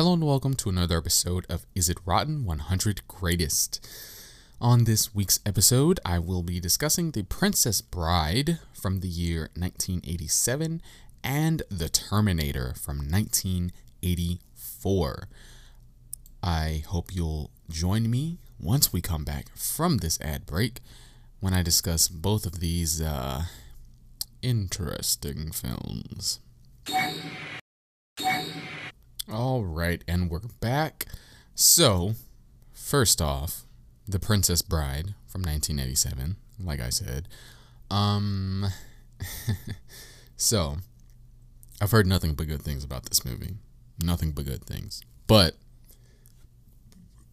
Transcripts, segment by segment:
Hello and welcome to another episode of Is It Rotten 100 Greatest. On this week's episode, I will be discussing The Princess Bride from the year 1987 and The Terminator from 1984. I hope you'll join me once we come back from this ad break when I discuss both of these uh, interesting films. All right, and we're back. So, first off, The Princess Bride from 1987, like I said. Um so, I've heard nothing but good things about this movie. Nothing but good things. But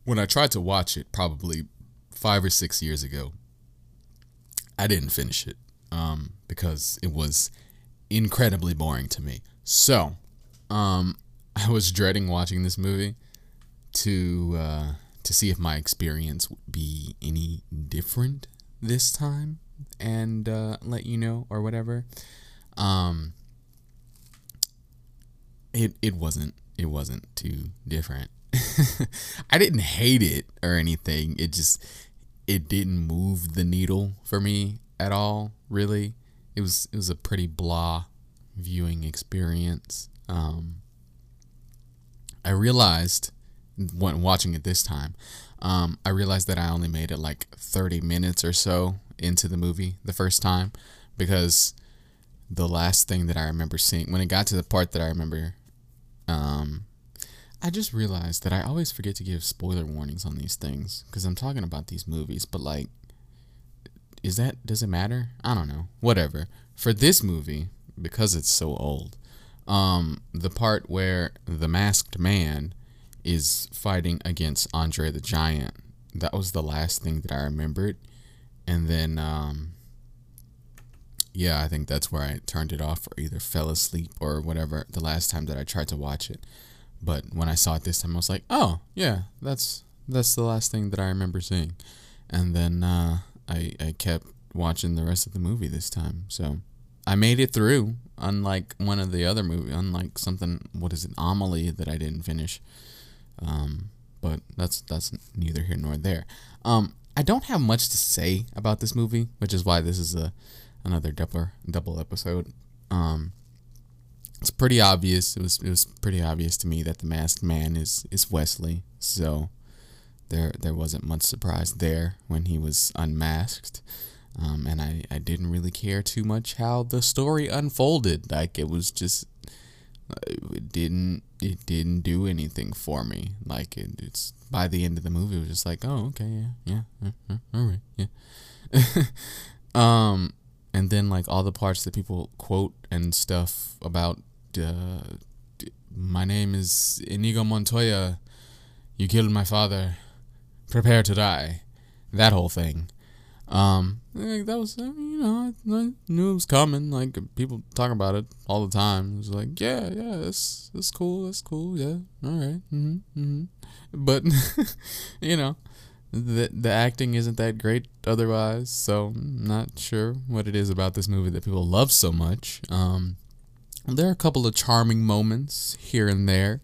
when I tried to watch it probably 5 or 6 years ago, I didn't finish it um because it was incredibly boring to me. So, um I was dreading watching this movie to uh, to see if my experience would be any different this time, and uh, let you know or whatever. Um, it it wasn't it wasn't too different. I didn't hate it or anything. It just it didn't move the needle for me at all. Really, it was it was a pretty blah viewing experience. Um, I realized when watching it this time, um, I realized that I only made it like 30 minutes or so into the movie the first time because the last thing that I remember seeing, when it got to the part that I remember, um, I just realized that I always forget to give spoiler warnings on these things because I'm talking about these movies, but like, is that, does it matter? I don't know. Whatever. For this movie, because it's so old, um, the part where the masked man is fighting against Andre the Giant. That was the last thing that I remembered. And then, um, yeah, I think that's where I turned it off or either fell asleep or whatever the last time that I tried to watch it. But when I saw it this time, I was like, oh, yeah, that's that's the last thing that I remember seeing. And then uh, I, I kept watching the rest of the movie this time. So I made it through, unlike one of the other movies, unlike something what is it, Amelie that I didn't finish. Um, but that's that's neither here nor there. Um, I don't have much to say about this movie, which is why this is a another double double episode. Um, it's pretty obvious. It was it was pretty obvious to me that the masked man is is Westley. So there there wasn't much surprise there when he was unmasked. Um, and I, I didn't really care too much how the story unfolded. Like it was just it didn't it didn't do anything for me. Like it, it's by the end of the movie, it was just like, oh okay, yeah, yeah, yeah all right, yeah. um, and then like all the parts that people quote and stuff about. Uh, my name is Inigo Montoya. You killed my father. Prepare to die. That whole thing. Um, that was you know I, knew it was coming. Like people talk about it all the time. It was like yeah yeah it's it's cool that's cool yeah all right mm-hmm, mm-hmm. but you know the the acting isn't that great otherwise. So I'm not sure what it is about this movie that people love so much. Um, there are a couple of charming moments here and there.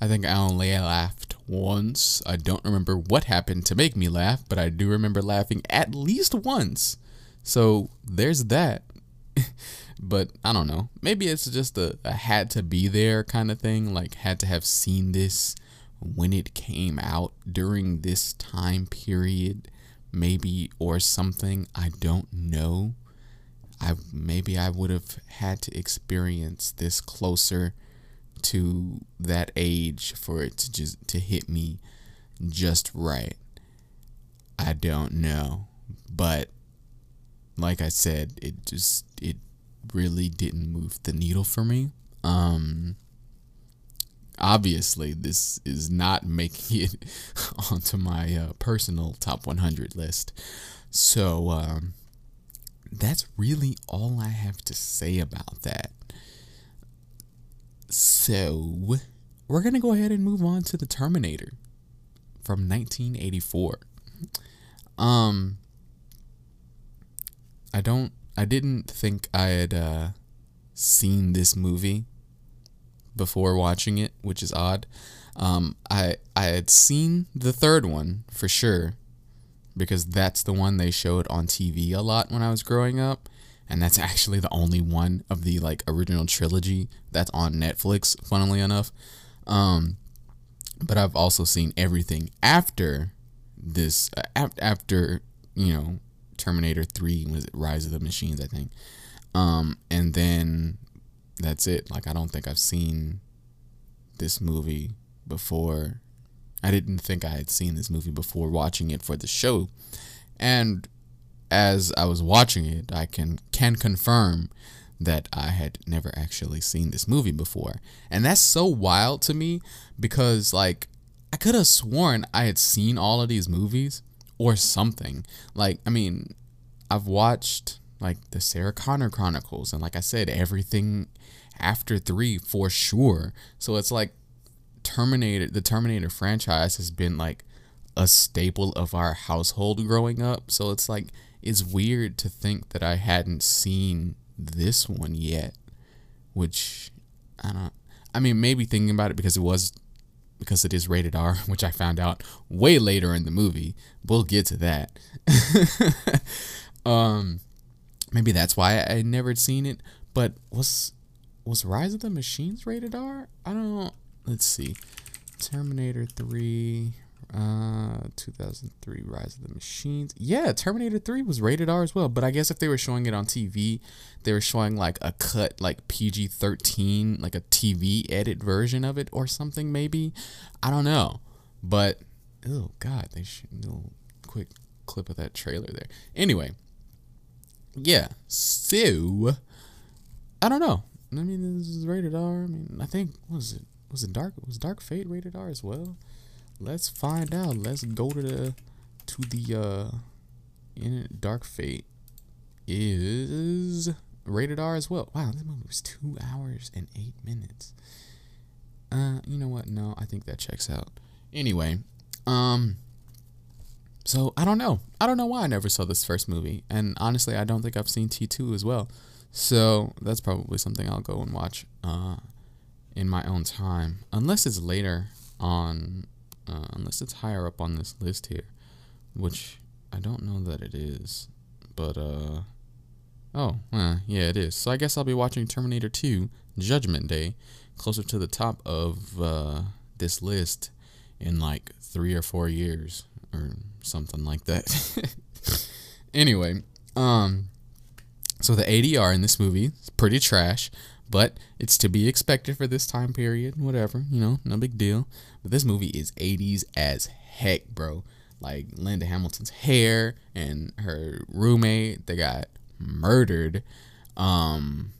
I think I only laughed once. I don't remember what happened to make me laugh, but I do remember laughing at least once. So there's that. but I don't know. Maybe it's just a, a had to be there kind of thing. Like, had to have seen this when it came out during this time period, maybe, or something. I don't know. I maybe I would have had to experience this closer to that age for it to just to hit me just right. I don't know. But like I said, it just it really didn't move the needle for me. Um obviously this is not making it onto my uh, personal top 100 list. So um that's really all I have to say about that. So, we're going to go ahead and move on to the Terminator from 1984. Um I don't I didn't think I had uh seen this movie before watching it, which is odd. Um, I I had seen the third one for sure because that's the one they showed on TV a lot when I was growing up, and that's actually the only one of the like original trilogy that's on Netflix. Funnily enough, um, but I've also seen everything after this uh, after you know Terminator Three was it Rise of the Machines I think, um, and then that's it. Like I don't think I've seen this movie before. I didn't think I had seen this movie before watching it for the show. And as I was watching it, I can can confirm that I had never actually seen this movie before. And that's so wild to me because like I could have sworn I had seen all of these movies or something. Like I mean, I've watched like the Sarah Connor Chronicles and like I said everything after 3 for sure. So it's like Terminator, the Terminator franchise has been like a staple of our household growing up. So it's like it's weird to think that I hadn't seen this one yet, which I don't. I mean, maybe thinking about it because it was because it is rated R, which I found out way later in the movie. We'll get to that. um, maybe that's why I never seen it. But was was Rise of the Machines rated R? I don't know let's see. Terminator 3, uh, 2003 Rise of the Machines. Yeah, Terminator 3 was rated R as well, but I guess if they were showing it on TV, they were showing like a cut, like PG 13, like a TV edit version of it or something, maybe. I don't know. But, oh, God, they should a quick clip of that trailer there. Anyway, yeah, so, I don't know. I mean, this is rated R. I mean, I think, was it? Was it Dark? Was Dark Fate rated R as well? Let's find out. Let's go to the to the uh in Dark Fate is rated R as well. Wow, this movie was two hours and eight minutes. Uh, you know what? No, I think that checks out. Anyway, um, so I don't know. I don't know why I never saw this first movie, and honestly, I don't think I've seen T two as well. So that's probably something I'll go and watch. Uh, in my own time, unless it's later on, uh, unless it's higher up on this list here, which I don't know that it is, but uh, oh, uh, yeah, it is. So I guess I'll be watching Terminator 2 Judgment Day, closer to the top of uh, this list in like three or four years or something like that. anyway, um, so the ADR in this movie is pretty trash but it's to be expected for this time period. Whatever, you know, no big deal. But this movie is 80s as heck, bro. Like Linda Hamilton's hair and her roommate, they got murdered. Um,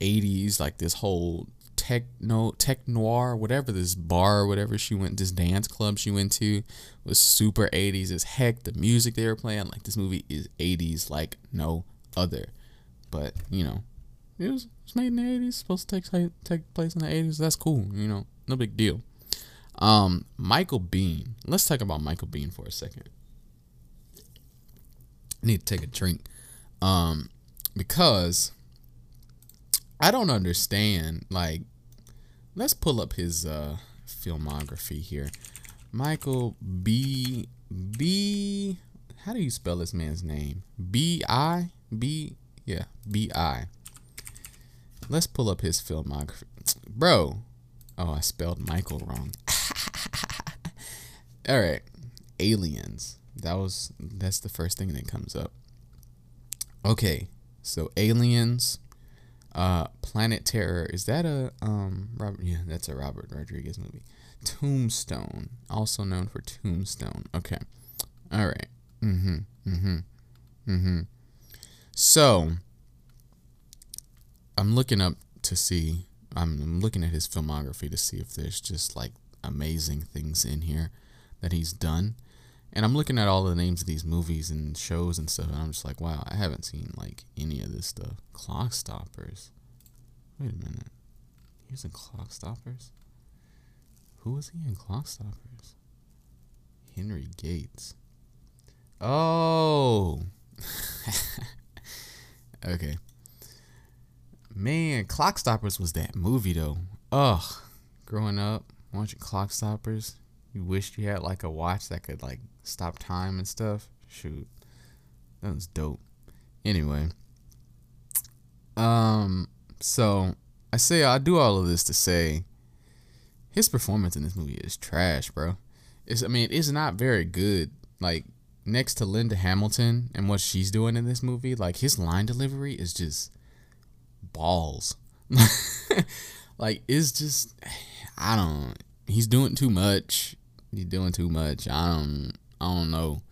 80s, like this whole techno tech noir whatever this bar whatever she went this dance club she went to was super 80s as heck the music they were playing like this movie is 80s like no other but you know it was, it was made in the 80s, supposed to take take place in the 80s. That's cool, you know, no big deal. Um, Michael Biehn. Let's talk about Michael Biehn for a second. I need to take a drink. Um, because I don't understand. Like, let's pull up his uh filmography here. Michael B B. How do you spell this man's name? B I B. Yeah, B I. Let's pull up his filmography. Bro. Oh, I spelled Michael wrong. All right. Aliens. That was that's the first thing that comes up. Okay. So Aliens uh Planet Terror. Is that a um Robert yeah, that's a Robert Rodriguez movie. Tombstone, also known for Tombstone. Okay. All right. Mhm. Mhm. Mhm. So, I'm looking up to see. I'm looking at his filmography to see if there's just like amazing things in here that he's done, And I'm looking at all the names of these movies and shows and stuff, and I'm just like, wow, I haven't seen like any of this stuff. Clockstoppers. Wait a minute. He was in Clockstoppers? Who was he in Clockstoppers? Henry Gates. Oh. okay. Man, Clockstoppers was that movie though. Ugh. Growing up, watching Clockstoppers, you wished you had like a watch that could like stop time and stuff. Shoot. That was dope. Anyway. Um so I say I do all of this to say his performance in this movie is trash, bro. It's I mean, it's not very good. Like next to Linda Hamilton and what she's doing in this movie, like his line delivery is just balls. like it's just I don't he's doing too much. He's doing too much. I don't I don't know.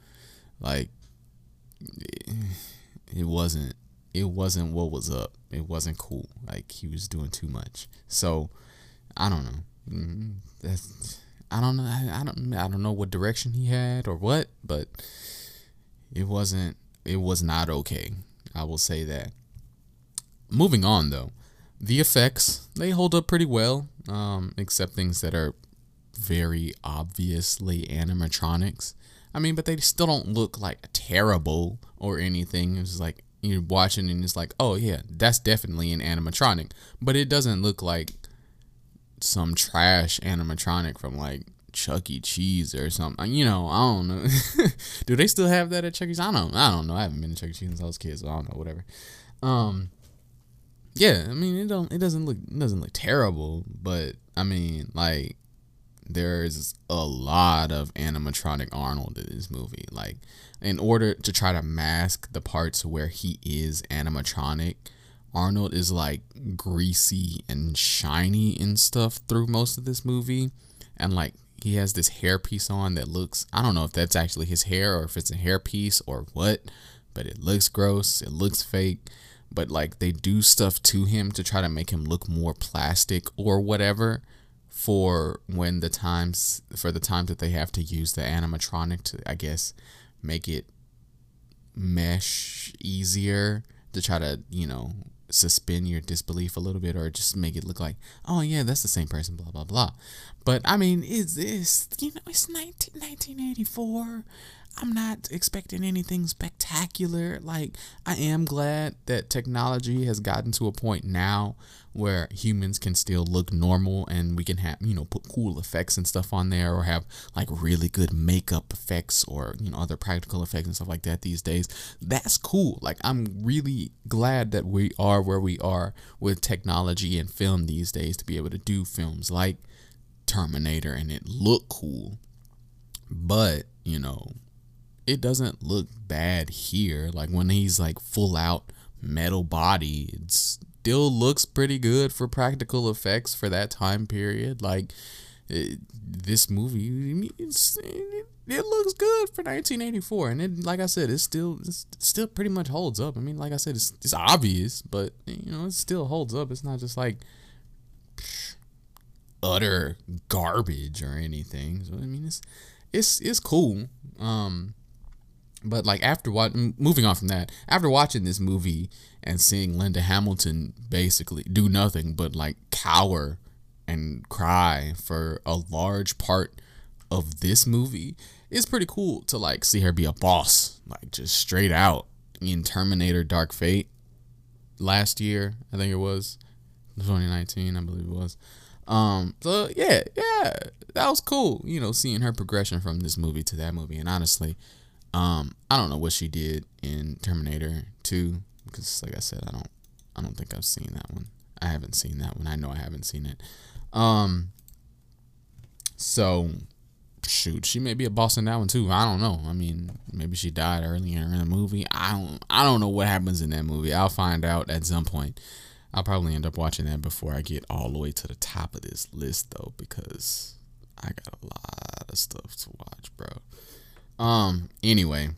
Like it wasn't it wasn't what was up. It wasn't cool. Like he was doing too much. So I don't know. Mm, that's I don't know. I don't. I don't know what direction he had or what, but it wasn't. It was not okay. I will say that. Moving on though, the effects they hold up pretty well, um, except things that are very obviously animatronics. I mean, but they still don't look like terrible or anything. It's like you're watching and it's like, oh yeah, that's definitely an animatronic, but it doesn't look like some trash animatronic from like Chuck E. Cheese or something. You know, I don't know. Do they still have that at Chuck E. Cheese? I don't. I don't know. I haven't been to Chuck E. Cheese since I was a kid, so I don't know. Whatever. Um. Yeah, I mean, it don't. It doesn't look. It doesn't look terrible, but I mean, like, there's a lot of animatronic Arnold in this movie. Like, in order to try to mask the parts where he is animatronic Arnold is like greasy and shiny and stuff through most of this movie. And like he has this hairpiece on that looks I don't know if that's actually his hair or if it's a hairpiece or what, but it looks gross, it looks fake. But like they do stuff to him to try to make him look more plastic or whatever for when the times for the times that they have to use the animatronic to I guess make it mesh easier to try to, you know, suspend your disbelief a little bit or just make it look like, oh yeah, that's the same person, blah blah blah. But I mean, is this you know it's 19, 1984. I'm not expecting anything spectacular. Like, I am glad that technology has gotten to a point now where humans can still look normal and we can have, you know, put cool effects and stuff on there or have like really good makeup effects or, you know, other practical effects and stuff like that these days. That's cool. Like, I'm really glad that we are where we are with technology and film these days to be able to do films like Terminator and it look cool. But, you know, it doesn't look bad here. Like when he's like full out metal body, it still looks pretty good for practical effects for that time period. Like it, this movie, it, it looks good for 1984, and it, like I said, it still it still pretty much holds up. I mean, like I said, it's it's obvious, but you know, it still holds up. It's not just like utter garbage or anything. So I mean, it's it's it's cool. Um, but like after what moving on from that after watching this movie and seeing linda hamilton basically do nothing but like cower and cry for a large part of this movie it's pretty cool to like see her be a boss like just straight out in terminator dark fate last year i think it was. 2019 i believe it was. Um so yeah yeah that was cool you know seeing her progression from this movie to that movie. And honestly um, I don't know what she did in Terminator 2 because, like I said, I don't, I don't think I've seen that one. I haven't seen that one. I know I haven't seen it. Um, so shoot, she may be a boss in that one too. I don't know. I mean, maybe she died earlier in the movie. I don't, I don't know what happens in that movie. I'll find out at some point. I'll probably end up watching that before I get all the way to the top of this list though, because I got a lot of stuff to watch, bro. Um. Anyway.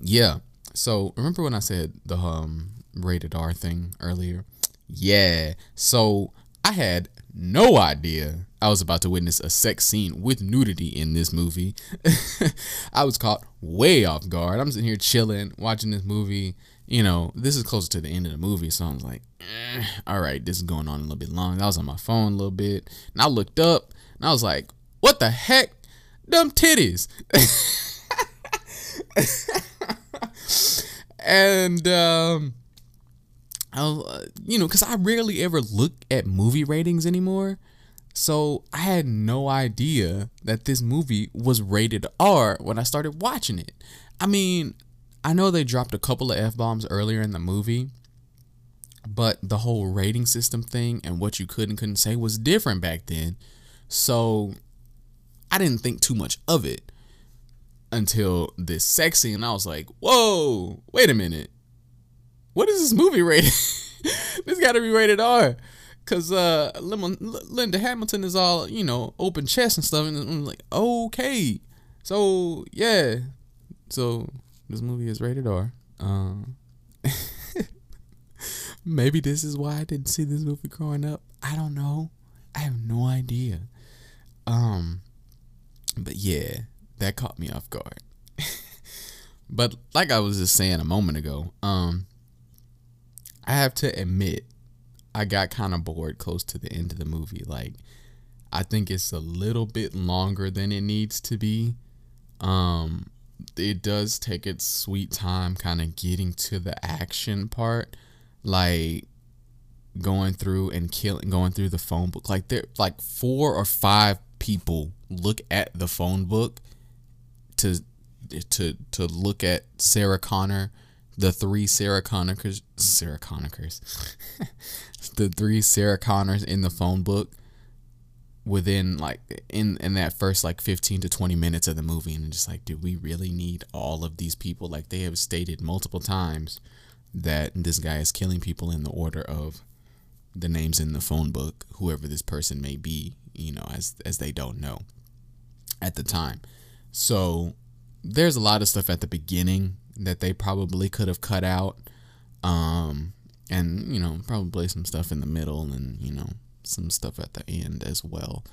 Yeah. So remember when I said the um rated R thing earlier? Yeah. So I had no idea. I was about to witness a sex scene with nudity in this movie. I was caught way off guard. I'm sitting here chilling, watching this movie. You know, this is closer to the end of the movie, so I was like, eh, all right, this is going on a little bit long. I was on my phone a little bit, and I looked up, and I was like, what the heck? Dumb titties. and um I'll, uh, you know, because I rarely ever look at movie ratings anymore. So I had no idea that this movie was rated R when I started watching it. I mean, I know they dropped a couple of F bombs earlier in the movie, but the whole rating system thing and what you could and couldn't say was different back then. So I didn't think too much of it until this sex scene. I was like, whoa, wait a minute. What is this movie rated? this got to be rated R. Cause uh, Linda Hamilton is all you know, open chest and stuff, and I'm like, okay, so yeah, so this movie is rated R. Um, maybe this is why I didn't see this movie growing up. I don't know. I have no idea. Um, but yeah, that caught me off guard. but like I was just saying a moment ago, um, I have to admit, I got kind of bored close to the end of the movie. Like, I think it's a little bit longer than it needs to be. Um, it does take its sweet time, kind of getting to the action part, like going through and killing, going through the phone book. Like there, like four or five people look at the phone book to to to look at Sarah Connor, the three Sarah Connors, Sarah Connors, the three Sarah Connors in the phone book within like in in that first like 15 to 20 minutes of the movie and just like do we really need all of these people. Like they have stated multiple times that this guy is killing people in the order of the names in the phone book whoever this person may be you know, as as they don't know at the time. So there's a lot of stuff at the beginning that they probably could have cut out. Um, and you know, probably some stuff in the middle and, you know, some stuff at the end as well.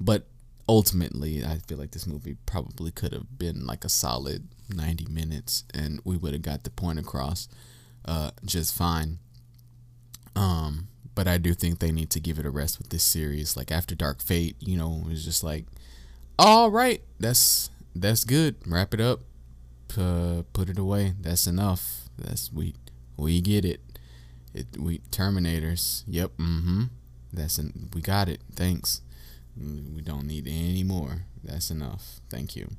But ultimately, I feel like this movie probably could have been like a solid 90 minutes and we would have got the point across uh, just fine. Um, but I do think they need to give it a rest with this series. Like after Dark Fate, you know, it's just like, all right, that's that's good. Wrap it up, uh, put it away. That's enough. That's we we get it. It we Terminators. Yep. Mm-hmm. That's an, we got it. Thanks. We don't need any more. That's enough. Thank you.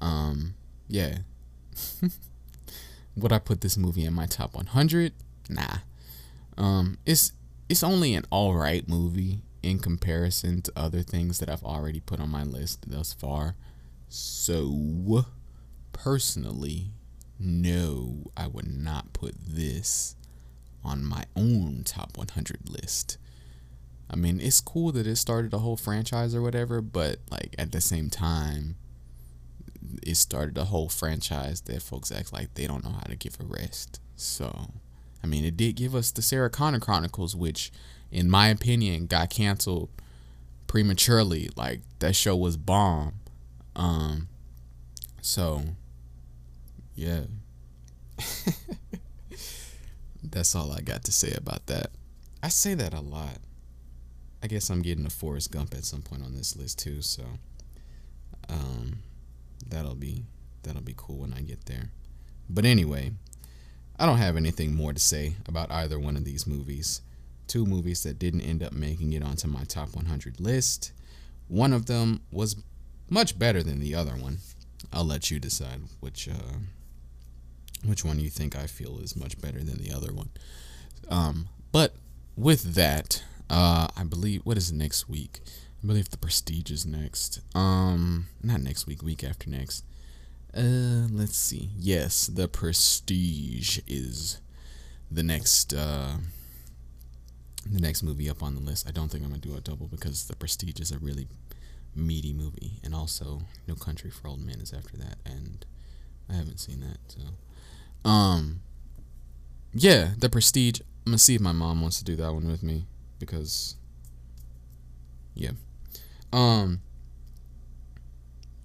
Um. Yeah. Would I put this movie in my top 100? Nah. Um. It's it's only an all right movie in comparison to other things that I've already put on my list thus far. So, personally, no, I would not put this on my own top 100 list. I mean, it's cool that it started a whole franchise or whatever, but like at the same time, it started a whole franchise that folks act like they don't know how to give a rest. So, I mean, it did give us the Sarah Connor Chronicles, which, in my opinion, got canceled prematurely. Like that show was bomb. Um, so yeah, that's all I got to say about that. I say that a lot. I guess I'm getting a Forrest Gump at some point on this list too. So um, that'll be that'll be cool when I get there. But anyway, I don't have anything more to say about either one of these movies. Two movies that didn't end up making it onto my top 100 list. One of them was much better than the other one. I'll let you decide which uh, which one you think I feel is much better than the other one. Um, but with that, uh, I believe what is next week? I believe the Prestige is next. Um, not next week, week after next. Uh, let's see. Yes, the Prestige is the next uh the next movie up on the list. I don't think I'm gonna do a double because the Prestige is a really meaty movie, and also No Country for Old Men is after that, and I haven't seen that. So, um, yeah, the Prestige. I'm gonna see if my mom wants to do that one with me because, yeah. Um,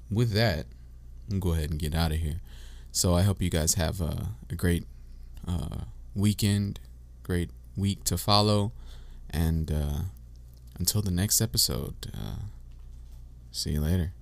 with that, Go ahead and get out of here. So I hope you guys have a, a great uh, weekend, great week to follow, and uh, until the next episode, uh, see you later.